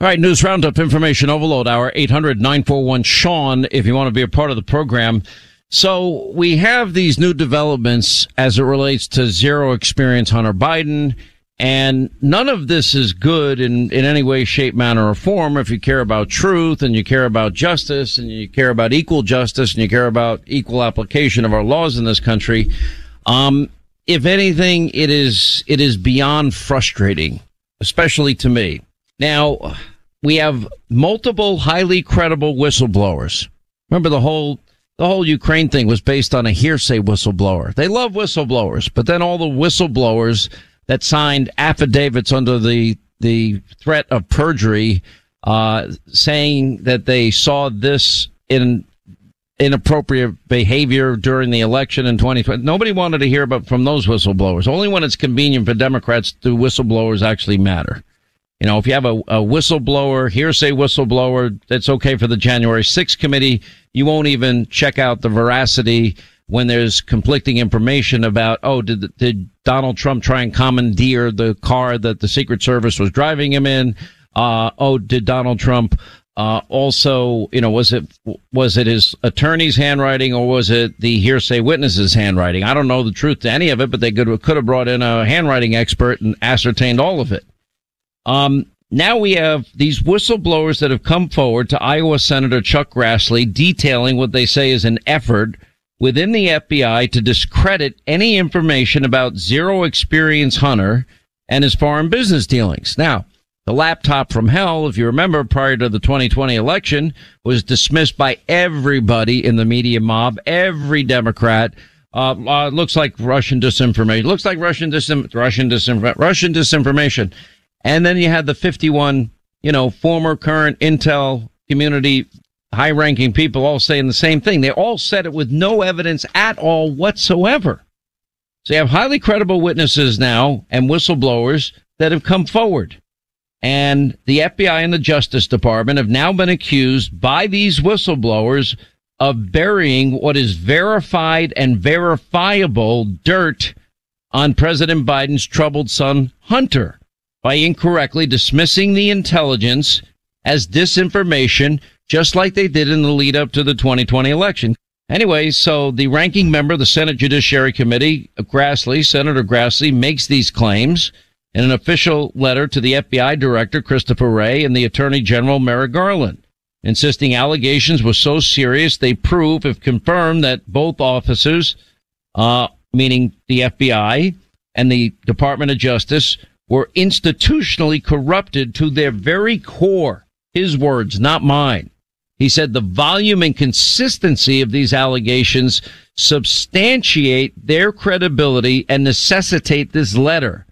All right, news roundup, information overload hour, 800 941 Sean, if you want to be a part of the program. So we have these new developments as it relates to zero experience Hunter Biden. And none of this is good in, in any way, shape, manner, or form if you care about truth and you care about justice and you care about equal justice and you care about equal application of our laws in this country. Um, if anything, it is, it is beyond frustrating, especially to me. Now, we have multiple highly credible whistleblowers. Remember the whole the whole Ukraine thing was based on a hearsay whistleblower. They love whistleblowers, but then all the whistleblowers that signed affidavits under the the threat of perjury, uh, saying that they saw this in inappropriate behavior during the election in 2020. Nobody wanted to hear about from those whistleblowers. Only when it's convenient for Democrats do whistleblowers actually matter. You know, if you have a, a whistleblower, hearsay whistleblower, that's okay for the January 6th committee. You won't even check out the veracity when there's conflicting information about, oh, did, did Donald Trump try and commandeer the car that the Secret Service was driving him in? Uh, oh, did Donald Trump, uh, also, you know, was it, was it his attorney's handwriting or was it the hearsay witness's handwriting? I don't know the truth to any of it, but they could, could have brought in a handwriting expert and ascertained all of it. Um, now we have these whistleblowers that have come forward to Iowa Senator Chuck Grassley detailing what they say is an effort within the FBI to discredit any information about zero experience Hunter and his foreign business dealings. Now, the laptop from hell, if you remember, prior to the 2020 election, was dismissed by everybody in the media mob, every Democrat. Uh, uh, looks like Russian disinformation. Looks like Russian Russian disinformation. Russian disinformation. And then you had the 51, you know, former, current Intel community high ranking people all saying the same thing. They all said it with no evidence at all whatsoever. So you have highly credible witnesses now and whistleblowers that have come forward. And the FBI and the Justice Department have now been accused by these whistleblowers of burying what is verified and verifiable dirt on President Biden's troubled son, Hunter by incorrectly dismissing the intelligence as disinformation, just like they did in the lead up to the 2020 election. Anyway, so the ranking member of the Senate Judiciary Committee, Grassley, Senator Grassley, makes these claims in an official letter to the FBI Director, Christopher Wray, and the Attorney General, Merrick Garland, insisting allegations were so serious they prove, if confirmed, that both officers, uh, meaning the FBI and the Department of Justice, were institutionally corrupted to their very core. His words, not mine. He said the volume and consistency of these allegations substantiate their credibility and necessitate this letter.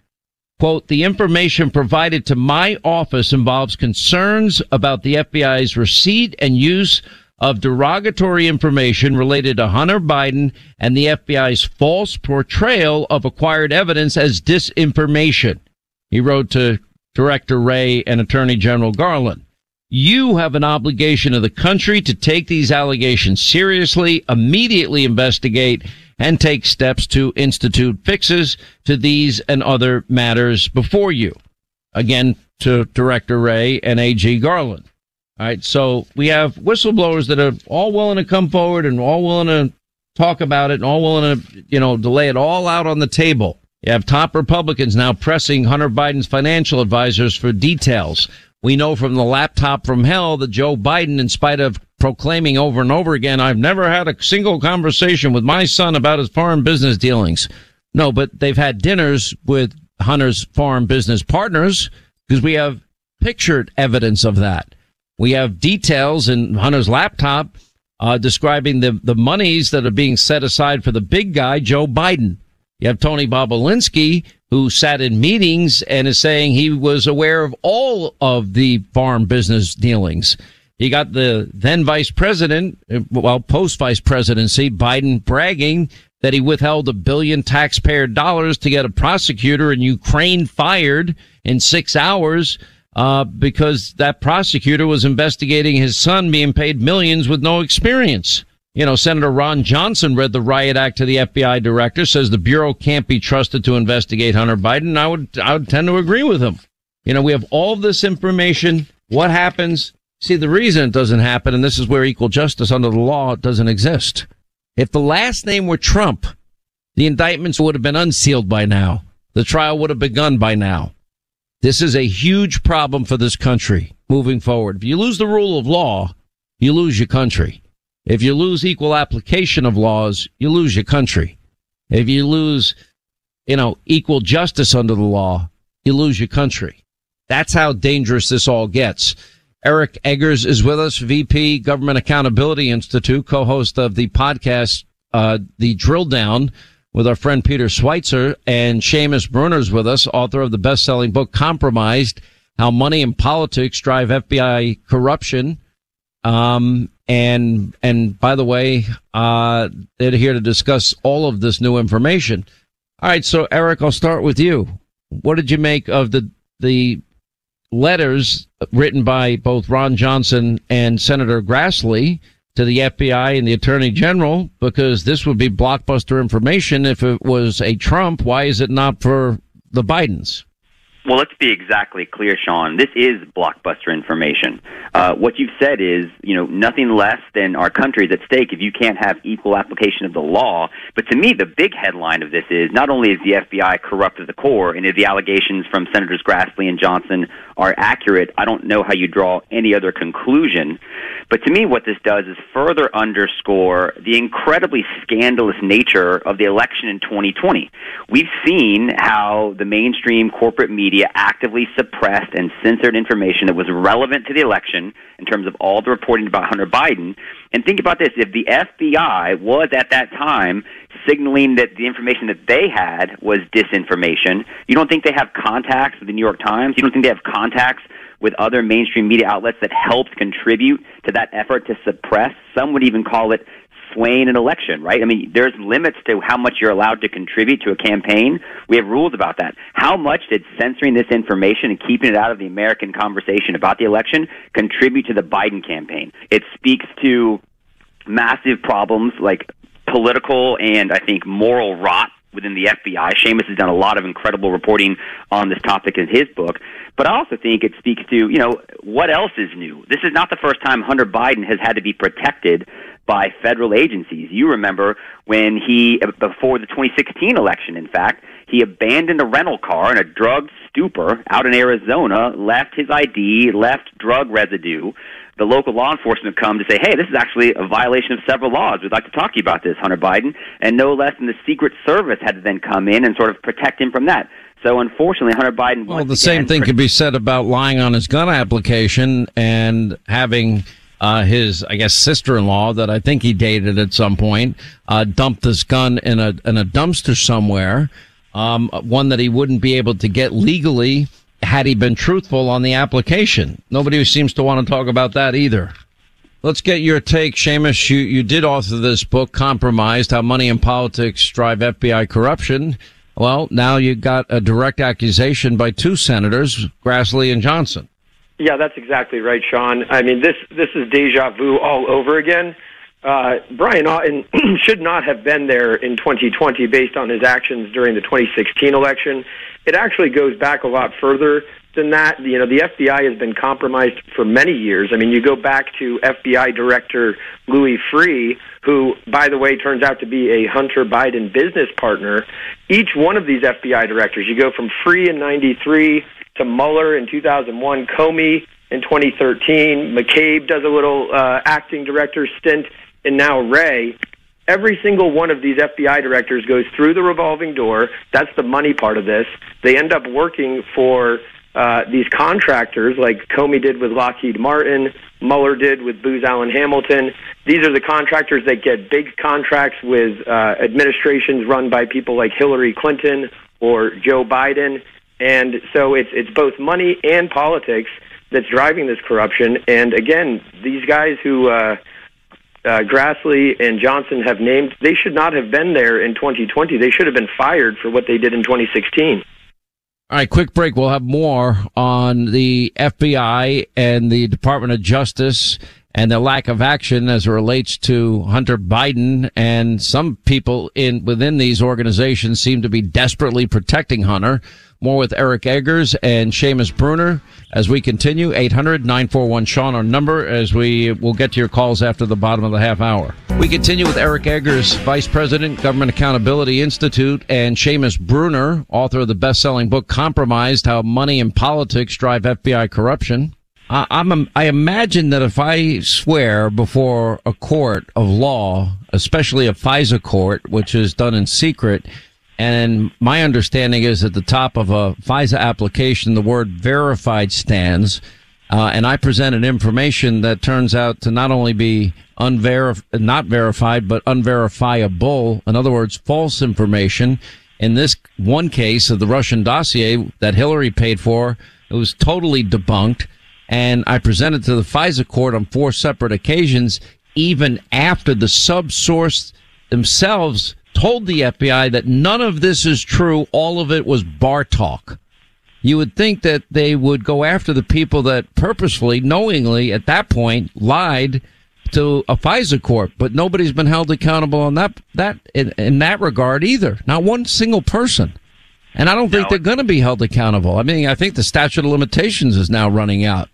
Quote, the information provided to my office involves concerns about the FBI's receipt and use of derogatory information related to Hunter Biden and the FBI's false portrayal of acquired evidence as disinformation. He wrote to Director Wray and Attorney General Garland. You have an obligation of the country to take these allegations seriously, immediately investigate, and take steps to institute fixes to these and other matters before you. Again, to Director Wray and AG Garland. All right. So we have whistleblowers that are all willing to come forward and all willing to talk about it and all willing to, you know, delay it all out on the table. You have top Republicans now pressing Hunter Biden's financial advisors for details. We know from the laptop from hell that Joe Biden, in spite of proclaiming over and over again, I've never had a single conversation with my son about his foreign business dealings. No, but they've had dinners with Hunter's foreign business partners because we have pictured evidence of that. We have details in Hunter's laptop uh, describing the, the monies that are being set aside for the big guy, Joe Biden. You have Tony Bobulinski, who sat in meetings and is saying he was aware of all of the farm business dealings. He got the then vice president, well, post vice presidency, Biden bragging that he withheld a billion taxpayer dollars to get a prosecutor in Ukraine fired in six hours, uh, because that prosecutor was investigating his son being paid millions with no experience. You know, Senator Ron Johnson read the riot act to the FBI director, says the Bureau can't be trusted to investigate Hunter Biden. I would, I would tend to agree with him. You know, we have all this information. What happens? See, the reason it doesn't happen, and this is where equal justice under the law doesn't exist. If the last name were Trump, the indictments would have been unsealed by now. The trial would have begun by now. This is a huge problem for this country moving forward. If you lose the rule of law, you lose your country. If you lose equal application of laws, you lose your country. If you lose, you know, equal justice under the law, you lose your country. That's how dangerous this all gets. Eric Eggers is with us, VP Government Accountability Institute, co-host of the podcast, uh, The Drill Down with our friend Peter Schweizer and Seamus Bruner's with us, author of the best-selling book, Compromised, How Money and Politics Drive FBI Corruption. Um, and, and by the way, uh, they're here to discuss all of this new information. All right. So Eric, I'll start with you. What did you make of the, the letters written by both Ron Johnson and Senator Grassley to the FBI and the Attorney General? Because this would be blockbuster information if it was a Trump. Why is it not for the Bidens? Well, let's be exactly clear, Sean. This is blockbuster information. Uh, what you've said is, you know, nothing less than our country is at stake if you can't have equal application of the law. But to me, the big headline of this is not only is the FBI corrupt at the core, and if the allegations from Senators Grassley and Johnson are accurate, I don't know how you draw any other conclusion. But to me, what this does is further underscore the incredibly scandalous nature of the election in 2020. We've seen how the mainstream corporate media actively suppressed and censored information that was relevant to the election in terms of all the reporting about Hunter Biden. And think about this if the FBI was at that time signaling that the information that they had was disinformation, you don't think they have contacts with the New York Times? You don't think they have contacts with other mainstream media outlets that helped contribute to that effort to suppress? Some would even call it swaying an election, right? I mean, there's limits to how much you're allowed to contribute to a campaign. We have rules about that. How much did censoring this information and keeping it out of the American conversation about the election contribute to the Biden campaign? It speaks to massive problems like political and I think moral rot within the FBI. Seamus has done a lot of incredible reporting on this topic in his book. But I also think it speaks to, you know, what else is new? This is not the first time Hunter Biden has had to be protected by federal agencies. You remember when he, before the 2016 election, in fact, he abandoned a rental car in a drug stupor out in Arizona, left his ID, left drug residue. The local law enforcement come to say, hey, this is actually a violation of several laws. We'd like to talk to you about this, Hunter Biden. And no less than the Secret Service had to then come in and sort of protect him from that. So unfortunately, Hunter Biden. Well, the same thing could be said about lying on his gun application and having uh, his, I guess, sister-in-law that I think he dated at some point, uh, dumped this gun in a, in a dumpster somewhere. Um, one that he wouldn't be able to get legally had he been truthful on the application. Nobody seems to want to talk about that either. Let's get your take, Seamus. You, you did author this book, Compromised, How Money and Politics Drive FBI Corruption. Well, now you got a direct accusation by two senators, Grassley and Johnson. Yeah, that's exactly right, Sean. I mean, this this is deja vu all over again. Uh, Brian Auten should not have been there in 2020 based on his actions during the 2016 election. It actually goes back a lot further than that. You know, the FBI has been compromised for many years. I mean, you go back to FBI Director Louis Freeh, who, by the way, turns out to be a Hunter Biden business partner. Each one of these FBI directors, you go from Freeh in 93 to Mueller in 2001, Comey in 2013, McCabe does a little uh, acting director stint, and now Wray. Every single one of these FBI directors goes through the revolving door. That's the money part of this. They end up working for uh, these contractors, like Comey did with Lockheed Martin, Mueller did with Booz Allen Hamilton. These are the contractors that get big contracts with uh, administrations run by people like Hillary Clinton or Joe Biden. And so it's it's both money and politics that's driving this corruption. And again, these guys who uh, uh, Grassley and Johnson have named, they should not have been there in 2020. They should have been fired for what they did in 2016. All right, quick break. We'll have more on the FBI and the Department of Justice and the lack of action as it relates to Hunter Biden. And some people in within these organizations seem to be desperately protecting Hunter. More with Eric Eggers and Seamus Bruner as we continue. 800-941-SEAN, our number, as we will get to your calls after the bottom of the half hour. We continue with Eric Eggers, Vice President, Government Accountability Institute, and Seamus Bruner, author of the best-selling book, Compromised, How Money and Politics Drive FBI Corruption. I, I'm, I imagine that if I swear before a court of law, especially a FISA court, which is done in secret, and my understanding is at the top of a FISA application, the word verified stands. Uh, and I presented information that turns out to not only be unverif- not verified, but unverifiable. In other words, false information. In this one case of the Russian dossier that Hillary paid for, it was totally debunked. And I presented to the FISA court on four separate occasions, even after the subsource themselves told the FBI that none of this is true. All of it was bar talk. You would think that they would go after the people that purposefully, knowingly, at that point, lied to a FISA court, but nobody's been held accountable on that that in, in that regard either. Not one single person. And I don't think no. they're going to be held accountable. I mean, I think the statute of limitations is now running out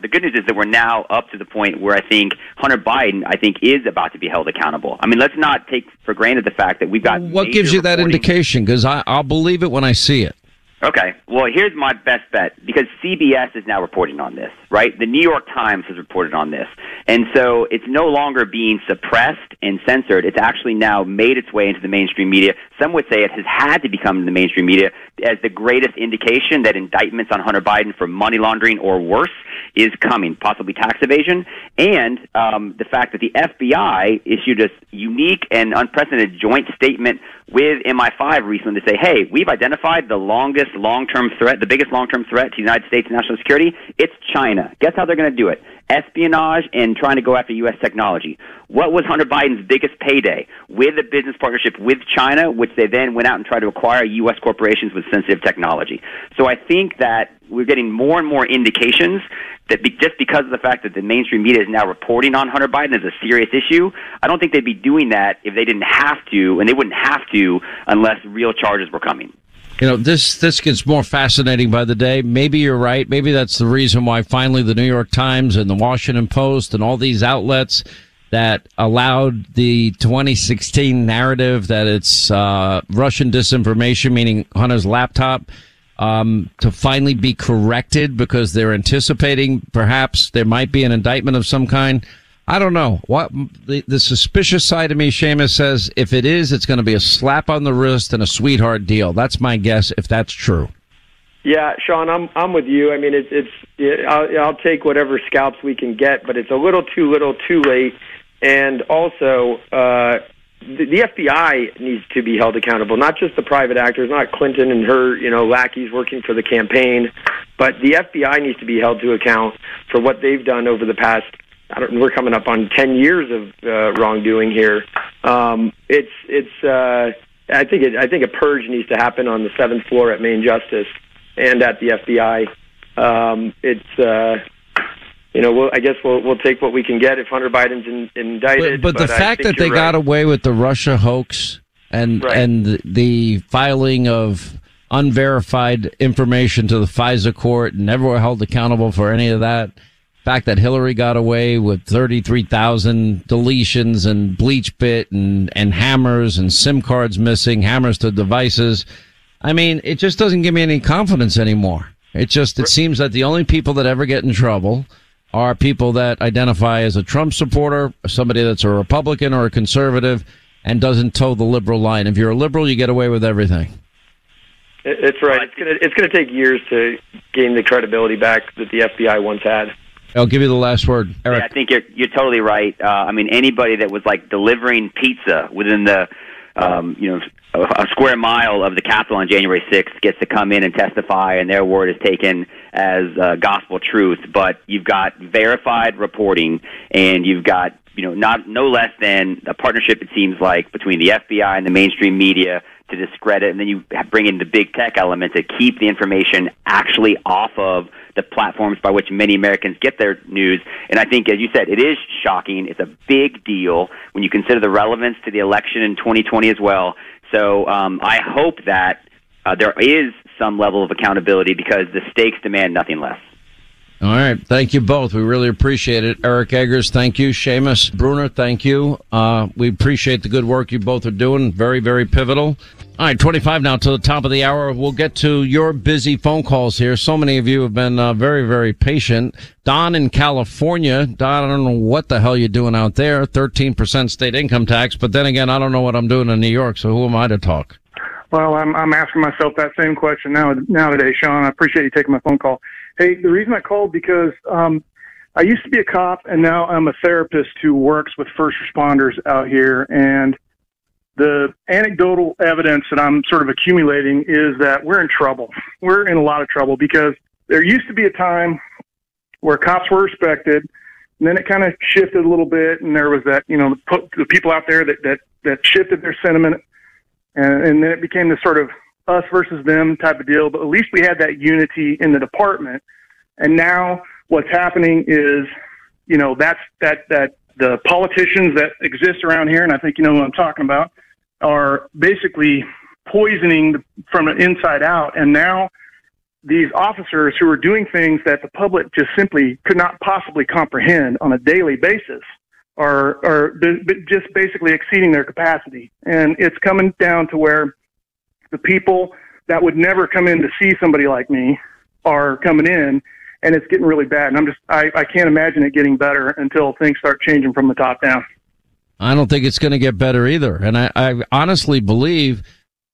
the good news is that we're now up to the point where I think Hunter Biden, I think, is about to be held accountable. I mean, let's not take for granted the fact that we've got. What gives you that indication? Because I'll believe it when I see it. Okay. Well, here's my best bet because CBS is now reporting on this, right? The New York Times has reported on this. And so it's no longer being suppressed and censored. It's actually now made its way into the mainstream media. Some would say it has had to become the mainstream media as the greatest indication that indictments on Hunter Biden for money laundering or worse is coming, possibly tax evasion, and um, the fact that the FBI issued a unique and unprecedented joint statement with MI5 recently to say, hey, we've identified the longest long-term threat, the biggest long-term threat to the United States national security. It's China. Guess how they're going to do it? Espionage and trying to go after U.S. technology. What was Hunter Biden's biggest payday? With a business partnership with China, which they then went out and tried to acquire U.S. corporations with sensitive technology. So I think that we're getting more and more indications that be, just because of the fact that the mainstream media is now reporting on Hunter Biden as a serious issue, I don't think they'd be doing that if they didn't have to, and they wouldn't have to unless real charges were coming you know, this, this gets more fascinating by the day. Maybe you're right. Maybe that's the reason why finally the New York Times and the Washington Post and all these outlets that allowed the 2016 narrative that it's, uh, Russian disinformation, meaning Hunter's laptop, um, to finally be corrected because they're anticipating perhaps there might be an indictment of some kind. I don't know what the, the suspicious side of me. Seamus says if it is, it's going to be a slap on the wrist and a sweetheart deal. That's my guess. If that's true. Yeah, Sean, I'm I'm with you. I mean, it's it's I'll, I'll take whatever scalps we can get, but it's a little too little, too late. And also, uh, the, the FBI needs to be held accountable, not just the private actors, not Clinton and her, you know, lackeys working for the campaign, but the FBI needs to be held to account for what they've done over the past. I don't. We're coming up on ten years of uh, wrongdoing here. Um, it's it's. Uh, I think it, I think a purge needs to happen on the seventh floor at Main Justice and at the FBI. Um, it's. Uh, you know, we'll, I guess we'll we'll take what we can get if Hunter Biden's in, indicted. But, but, the fact that they right. got away with the Russia hoax and Right. and the, the filing of unverified information to the FISA court and never were held accountable for any of that. Fact that Hillary got away with 33,000 deletions and BleachBit and, and hammers and SIM cards missing, hammers to devices. I mean, it just doesn't give me any confidence anymore. It just, it seems that the only people that ever get in trouble are people that identify as a Trump supporter, somebody that's a Republican or a conservative, and doesn't toe the liberal line. If you're a liberal, you get away with everything. It- It's right. It's it's gonna take years to gain the credibility back that the FBI once had. I'll give you the last word, Eric. Yeah, I think you're you're totally right. Uh, I mean, anybody that was like delivering pizza within the, um, you know, a, a square mile of the Capitol on January 6th gets to come in and testify, and their word is taken as uh, gospel truth. But you've got verified reporting, and you've got you know not no less than a partnership. It seems like between the FBI and the mainstream media to discredit, and then you bring in the big tech element to keep the information actually off of the platforms by which many Americans get their news. And I think, as you said, it is shocking. It's a big deal when you consider the relevance to the election in 2020 as well. So um, I hope that uh, there is some level of accountability because the stakes demand nothing less. All right. Thank you both. We really appreciate it. Eric Eggers, thank you. Seamus Bruner, thank you. Uh, we appreciate the good work you both are doing. Very, very pivotal. All right, 25 now to the top of the hour. We'll get to your busy phone calls here. So many of you have been uh, very, very patient. Don in California. Don, I don't know what the hell you're doing out there. 13% state income tax. But then again, I don't know what I'm doing in New York. So who am I to talk? Well, I'm I'm asking myself that same question now nowadays, Sean. I appreciate you taking my phone call. Hey, the reason I called because um, I used to be a cop, and now I'm a therapist who works with first responders out here. And the anecdotal evidence that I'm sort of accumulating is that we're in trouble. We're in a lot of trouble because there used to be a time where cops were respected, and then it kind of shifted a little bit, and there was that you know the, people out there that that that shifted their sentiment and, and then it became this sort of us versus them type of deal. But at least we had that unity in the department. And now what's happening is, you know, that's that that the politicians that exist around here, and I think you know what I'm talking about, are basically poisoning from the inside out. And now these officers who are doing things that the public just simply could not possibly comprehend on a daily basis are are just basically exceeding their capacity, and it's coming down to where the people that would never come in to see somebody like me are coming in, and it's getting really bad. And I'm just I, I can't imagine it getting better until things start changing from the top down. I don't think it's going to get better either. And I, I honestly believe,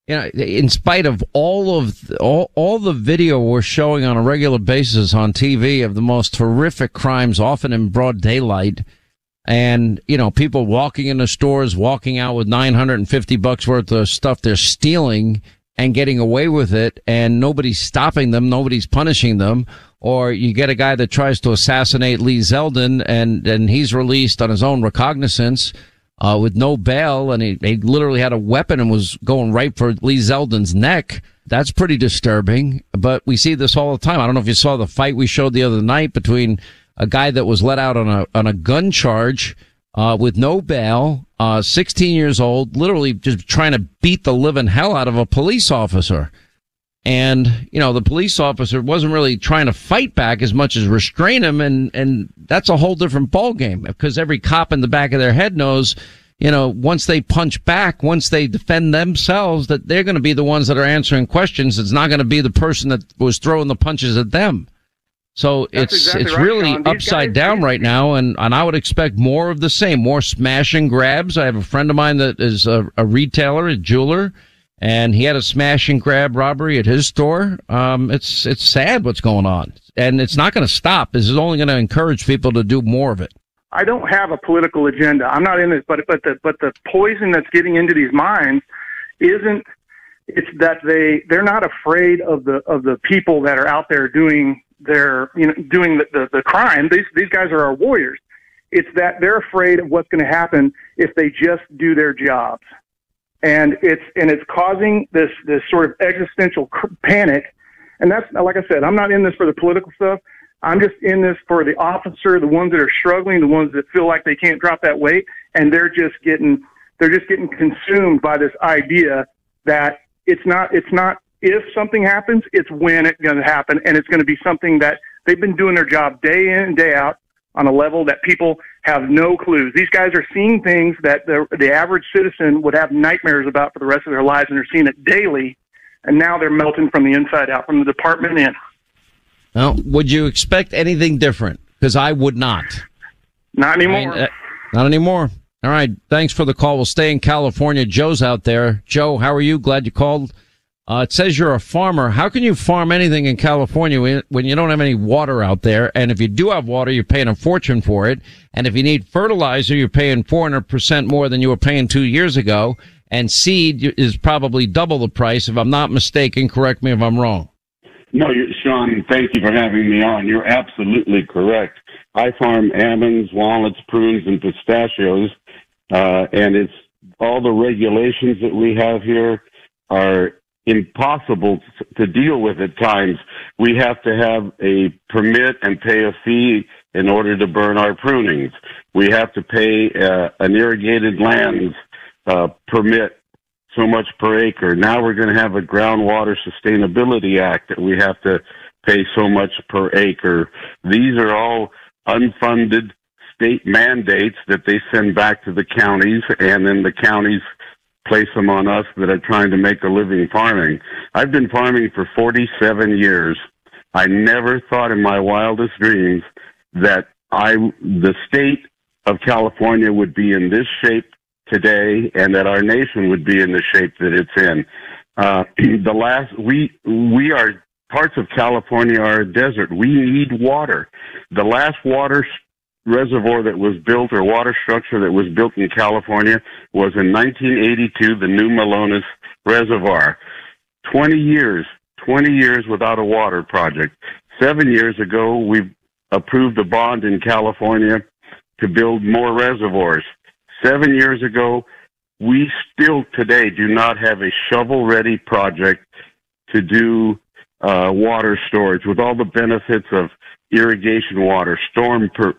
you know, in spite of all of all, all the video we're showing on a regular basis on TV of the most horrific crimes, often in broad daylight, and you know, people walking in the stores, walking out with 950 bucks worth of stuff they're stealing and getting away with it, and nobody's stopping them, nobody's punishing them. Or you get a guy that tries to assassinate Lee Zeldin, and and he's released on his own recognizance uh, with no bail, and he, he literally had a weapon and was going right for Lee Zeldin's neck. That's pretty disturbing. But we see this all the time. I don't know if you saw the fight we showed the other night between a guy that was let out on a on a gun charge uh, with no bail, uh, 16 years old, literally just trying to beat the living hell out of a police officer. And, you know, the police officer wasn't really trying to fight back as much as restrain him. And, and that's a whole different ballgame because every cop in the back of their head knows, you know, once they punch back, once they defend themselves, that they're going to be the ones that are answering questions. It's not going to be the person that was throwing the punches at them. So That's it's exactly it's right, really upside guys- down right now, and and I would expect more of the same, more smash and grabs. I have a friend of mine that is a, a retailer, a jeweler, and he had a smash and grab robbery at his store. Um, it's it's sad what's going on, and it's not going to stop. This is only going to encourage people to do more of it. I don't have a political agenda. I'm not in this, but but the but the poison that's getting into these minds isn't. It's that they they're not afraid of the of the people that are out there doing their you know doing the the, the crime. These these guys are our warriors. It's that they're afraid of what's going to happen if they just do their jobs and it's and it's causing this this sort of existential panic. And that's like I said, I'm not in this for the political stuff. I'm just in this for the officer, the ones that are struggling, the ones that feel like they can't drop that weight, and they're just getting they're just getting consumed by this idea that it's not it's not if something happens, it's when it's going to happen, and it's going to be something that they've been doing their job day in and day out on a level that people have no clues. These guys are seeing things that the, the average citizen would have nightmares about for the rest of their lives, and they're seeing it daily. And now they're melting from the inside out, from the department in. Well, would you expect anything different? Because I would not. Not anymore. I mean, uh, not anymore. All right. Thanks for the call. We'll stay in California. Joe's out there. Joe, how are you? Glad you called. Uh, it says you're a farmer. How can you farm anything in California when you don't have any water out there? And if you do have water, you're paying a fortune for it. And if you need fertilizer, you're paying 400% more than you were paying two years ago. And seed is probably double the price. If I'm not mistaken, correct me if I'm wrong. No, Sean, thank you for having me on. You're absolutely correct. I farm almonds, walnuts, prunes, and pistachios. Uh, and it's all the regulations that we have here are impossible to deal with at times. We have to have a permit and pay a fee in order to burn our prunings. We have to pay uh, an irrigated lands uh, permit so much per acre. Now we're going to have a groundwater sustainability act that we have to pay so much per acre. These are all unfunded state mandates that they send back to the counties and then the counties place them on us that are trying to make a living farming. I've been farming for 47 years. I never thought in my wildest dreams that I, the state of California would be in this shape today and that our nation would be in the shape that it's in. Uh, the last, we, we are, parts of California are a desert. We need water. The last water reservoir that was built or water structure that was built in California was in 1982, the New Melones Reservoir. 20 years, 20 years without a water project. Seven years ago, we approved a bond in California to build more reservoirs. Seven years ago, we still today do not have a shovel ready project to do uh, water storage with all the benefits of irrigation water, storm per-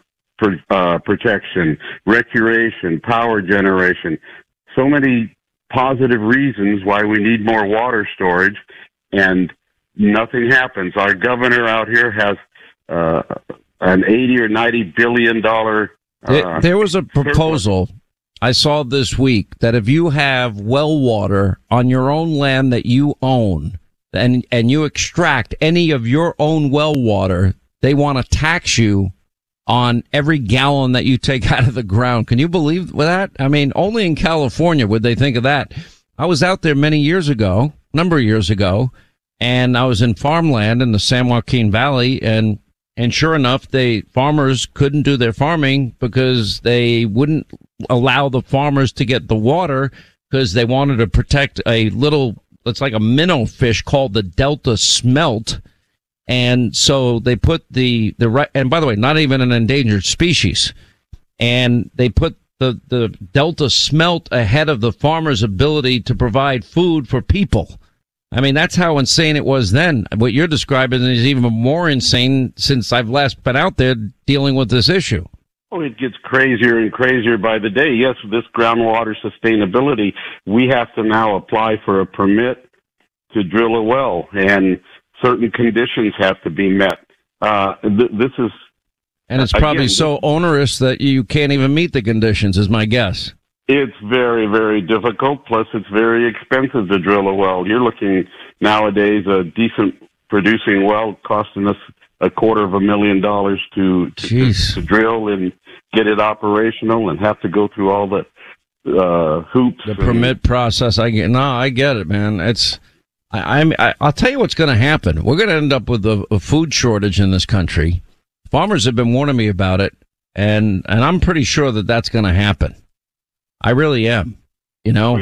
uh, protection, recreation, power generation. So many positive reasons why we need more water storage, and nothing happens. Our governor out here has uh, an eighty or ninety billion dollar. Uh, there was a proposal I saw this week that if you have well water on your own land that you own, and and you extract any of your own well water, they want to tax you on every gallon that you take out of the ground. Can you believe that? I mean, only in California would they think of that. I was out there many years ago, number of years ago, and I was in farmland in the San Joaquin Valley and and sure enough, the farmers couldn't do their farming because they wouldn't allow the farmers to get the water because they wanted to protect a little, it's like a minnow fish called the Delta smelt and so they put the, the right, and by the way, not even an endangered species. And they put the, the Delta smelt ahead of the farmer's ability to provide food for people. I mean, that's how insane it was then. What you're describing is even more insane since I've last been out there dealing with this issue. Oh, it gets crazier and crazier by the day. Yes, this groundwater sustainability, we have to now apply for a permit to drill a well. And certain conditions have to be met. Uh, th- this is, and it's probably again, so onerous that you can't even meet the conditions. Is my guess. It's very, very difficult. Plus, it's very expensive to drill a well. You're looking nowadays a decent producing well costing us a quarter of a million dollars to to, to, drill and get it operational, and have to go through all the uh, hoops. The permit process. I get no, I get it, man. It's I, I'm I, I'll tell you what's going to happen. We're going to end up with a, a food shortage in this country. Farmers have been warning me about it, and and I'm pretty sure that that's going to happen. I really am. You know,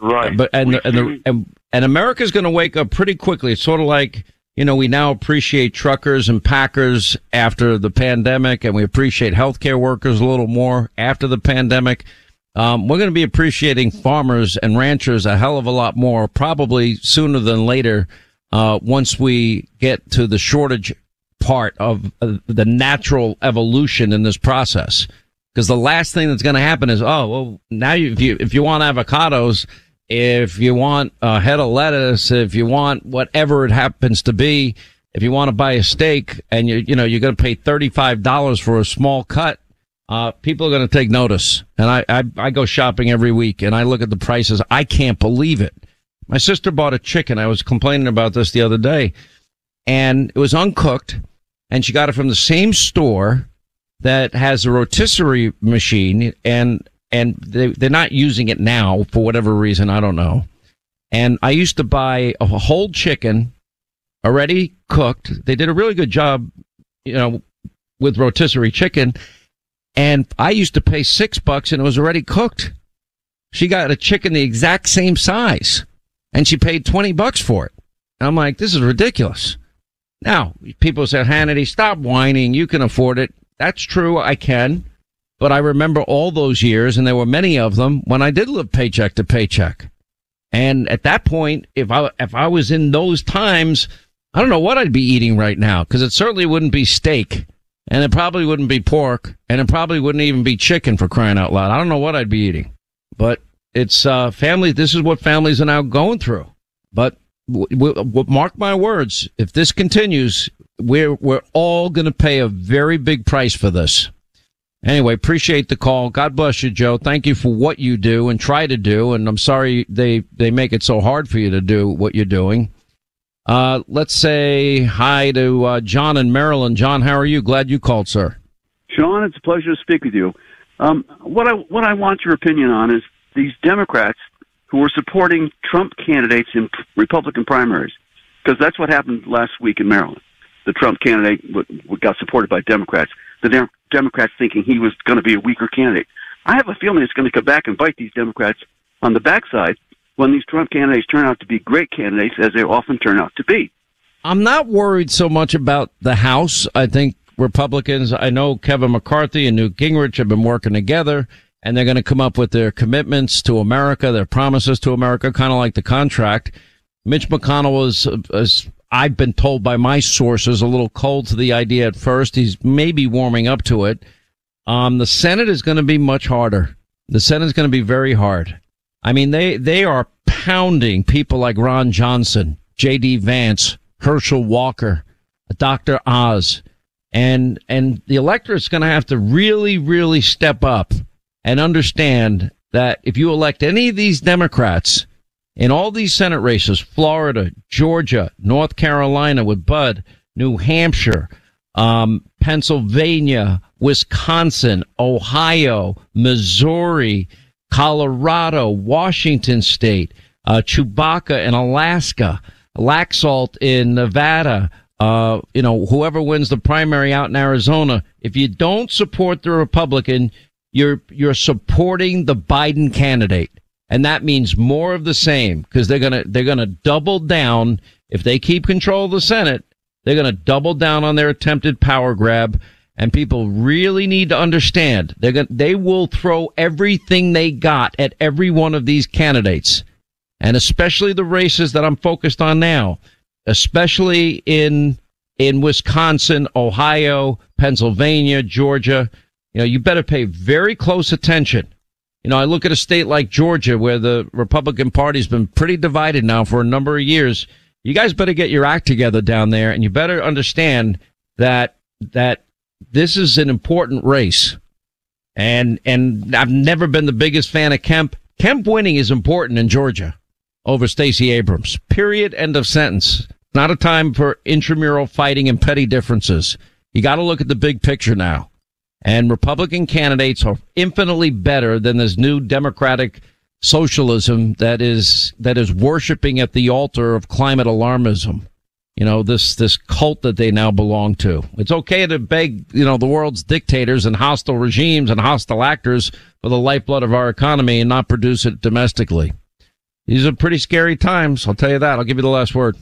right. but and the, and, the, and and America's going to wake up pretty quickly. It's sort of like you know we now appreciate truckers and packers after the pandemic, and we appreciate healthcare workers a little more after the pandemic. Um, we're going to be appreciating farmers and ranchers a hell of a lot more, probably sooner than later. Uh, once we get to the shortage part of uh, the natural evolution in this process. Because the last thing that's going to happen is, oh, well, now you, if you if you want avocados, if you want a head of lettuce, if you want whatever it happens to be, if you want to buy a steak and you you know you're going to pay thirty five dollars for a small cut, uh, people are going to take notice. And I, I I go shopping every week and I look at the prices. I can't believe it. My sister bought a chicken. I was complaining about this the other day, and it was uncooked, and she got it from the same store that has a rotisserie machine and and they they're not using it now for whatever reason I don't know. And I used to buy a whole chicken already cooked. They did a really good job, you know, with rotisserie chicken. And I used to pay six bucks and it was already cooked. She got a chicken the exact same size and she paid 20 bucks for it. And I'm like, this is ridiculous. Now, people say, Hannity, stop whining. You can afford it. That's true. I can. But I remember all those years, and there were many of them, when I did live paycheck to paycheck. And at that point, if I, if I was in those times, I don't know what I'd be eating right now, because it certainly wouldn't be steak, and it probably wouldn't be pork, and it probably wouldn't even be chicken for crying out loud. I don't know what I'd be eating. But it's, uh, family, this is what families are now going through. But w- w- mark my words, if this continues, we're we're all going to pay a very big price for this. Anyway, appreciate the call. God bless you, Joe. Thank you for what you do and try to do. And I'm sorry they they make it so hard for you to do what you're doing. Uh, let's say hi to uh, John in Maryland. John, how are you? Glad you called, sir. Sean, it's a pleasure to speak with you. Um, what I what I want your opinion on is these Democrats who are supporting Trump candidates in Republican primaries, because that's what happened last week in Maryland. The Trump candidate w- w- got supported by Democrats. The Dem- Democrats thinking he was going to be a weaker candidate. I have a feeling it's going to come back and bite these Democrats on the backside when these Trump candidates turn out to be great candidates, as they often turn out to be. I'm not worried so much about the House. I think Republicans, I know Kevin McCarthy and Newt Gingrich have been working together and they're going to come up with their commitments to America, their promises to America, kind of like the contract. Mitch McConnell was, as I've been told by my sources, a little cold to the idea at first. He's maybe warming up to it. Um, the Senate is going to be much harder. The Senate is going to be very hard. I mean, they, they are pounding people like Ron Johnson, J.D. Vance, Herschel Walker, Dr. Oz, and, and the electorate's going to have to really, really step up and understand that if you elect any of these Democrats in all these Senate races, Florida, Georgia, North Carolina with Budd, New Hampshire, um, Pennsylvania, Wisconsin, Ohio, Missouri, Colorado, Washington State, uh, Tshibaka in Alaska, Laxalt in Nevada, uh, you know, whoever wins the primary out in Arizona, if you don't support the Republican, you're, you're supporting the Biden candidate. And that means more of the same because they're to, they're going to double down. If they keep control of the Senate, they're going to double down on their attempted power grab. And people really need to understand they're going, they will throw everything they got at every one of these candidates. And especially the races that I'm focused on now, especially in, in Wisconsin, Ohio, Pennsylvania, Georgia. You know, you better pay very close attention. You know, I look at a state like Georgia where the Republican Party's been pretty divided now for a number of years. You guys better get your act together down there and you better understand that, that this is an important race. And, and I've never been the biggest fan of Kemp. Kemp winning is important in Georgia over Stacey Abrams. Period. End of sentence. Not a time for intramural fighting and petty differences. You got to look at the big picture now. And Republican candidates are infinitely better than this new Democratic socialism that is, that is worshiping at the altar of climate alarmism. You know, this, this cult that they now belong to. It's okay to beg, you know, the world's dictators and hostile regimes and hostile actors for the lifeblood of our economy and not produce it domestically. These are pretty scary times. I'll tell you that. I'll give you the last word.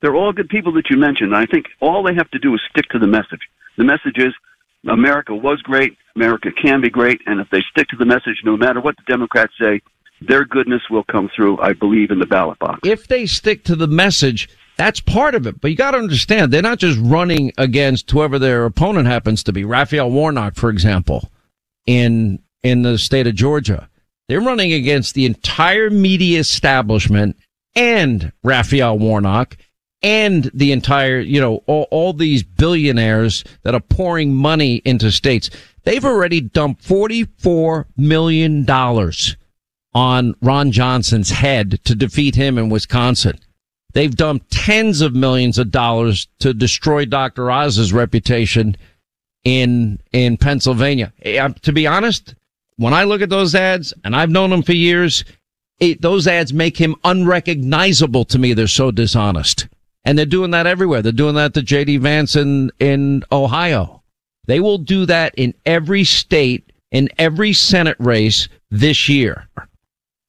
They're all good people that you mentioned. I think all they have to do is stick to the message. The message is America was great, America can be great, and if they stick to the message, no matter what the Democrats say, their goodness will come through, I believe, in the ballot box. If they stick to the message, that's part of it. But you got to understand, they're not just running against whoever their opponent happens to be. Raphael Warnock, for example, in in the state of Georgia, they're running against the entire media establishment and Raphael Warnock and the entire, you know, all, all these billionaires that are pouring money into states. They've already dumped $44 million on Ron Johnson's head to defeat him in Wisconsin. They've dumped tens of millions of dollars to destroy Dr. Oz's reputation in, in Pennsylvania. Eh, to be honest, when I look at those ads, and I've known him for years, it, those ads make him unrecognizable to me. They're so dishonest. And they're doing that everywhere. They're doing that to JD Vance in, in Ohio. They will do that in every state, in every Senate race this year.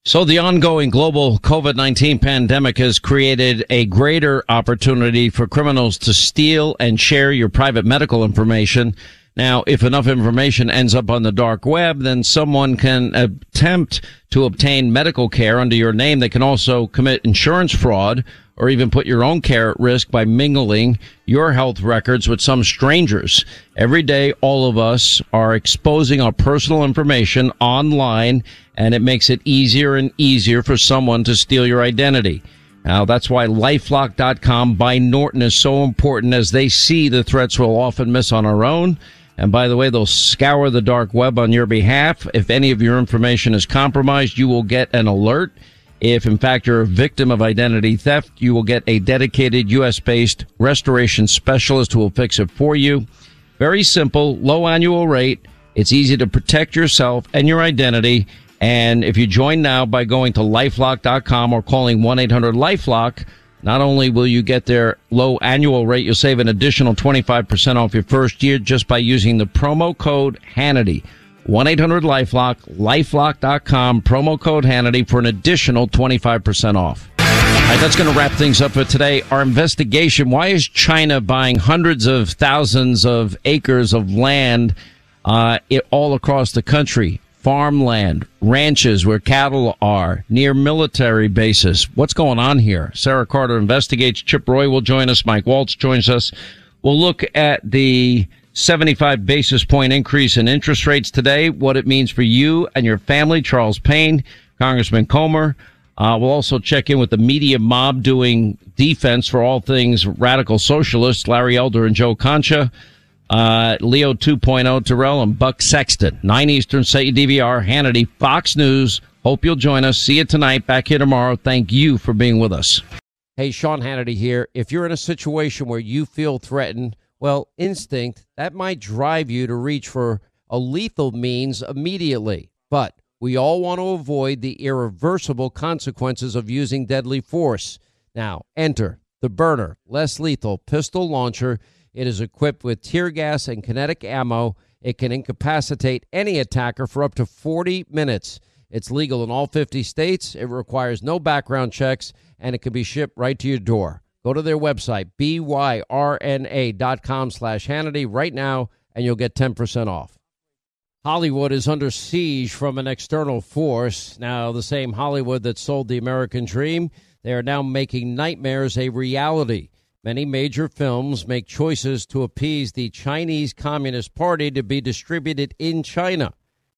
So the ongoing global COVID-19 pandemic has created a greater opportunity for criminals to steal and share your private medical information. Now, if enough information ends up on the dark web, then someone can attempt to obtain medical care under your name. They can also commit insurance fraud or even put your own care at risk by mingling your health records with some strangers. Every day, all of us are exposing our personal information online and it makes it easier and easier for someone to steal your identity. Now, that's why lifelock.com by Norton is so important as they see the threats we'll often miss on our own. And by the way, they'll scour the dark web on your behalf. If any of your information is compromised, you will get an alert. If in fact you're a victim of identity theft, you will get a dedicated U.S. based restoration specialist who will fix it for you. Very simple, low annual rate. It's easy to protect yourself and your identity. And if you join now by going to lifelock.com or calling 1-800-LifeLock, not only will you get their low annual rate, you'll save an additional 25% off your first year just by using the promo code Hannity. 1-800-LifeLock, lifelock.com, promo code Hannity for an additional 25% off. All right, that's going to wrap things up for today. Our investigation, why is China buying hundreds of thousands of acres of land uh, it, all across the country? Farmland, ranches where cattle are, near military bases. What's going on here? Sarah Carter investigates. Chip Roy will join us. Mike Waltz joins us. We'll look at the 75 basis point increase in interest rates today, what it means for you and your family. Charles Payne, Congressman Comer. Uh, we'll also check in with the media mob doing defense for all things radical socialists, Larry Elder and Joe Concha. Uh, Leo 2.0 Terrell and Buck Sexton. 9 Eastern, say DVR, Hannity, Fox News. Hope you'll join us. See you tonight. Back here tomorrow. Thank you for being with us. Hey, Sean Hannity here. If you're in a situation where you feel threatened, well, instinct, that might drive you to reach for a lethal means immediately. But we all want to avoid the irreversible consequences of using deadly force. Now, enter the Byrna, less lethal pistol launcher. It is equipped with tear gas and kinetic ammo. It can incapacitate any attacker for up to 40 minutes. It's legal in all 50 states. It requires no background checks, and it can be shipped right to your door. Go to their website, byrna.com slash Hannity right now, and you'll get 10% off. Hollywood is under siege from an external force. Now, the same Hollywood that sold the American dream, they are now making nightmares a reality. Many major films make choices to appease the Chinese Communist Party to be distributed in China.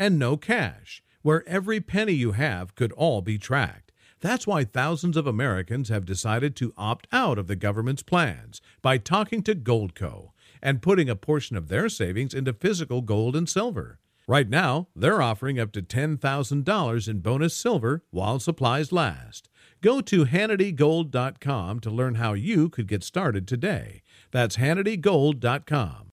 and no cash, where every penny you have could all be tracked. That's why thousands of Americans have decided to opt out of the government's plans by talking to Goldco and putting a portion of their savings into physical gold and silver. Right now, they're offering up to $10,000 in bonus silver while supplies last. Go to HannityGold.com to learn how you could get started today. That's HannityGold.com.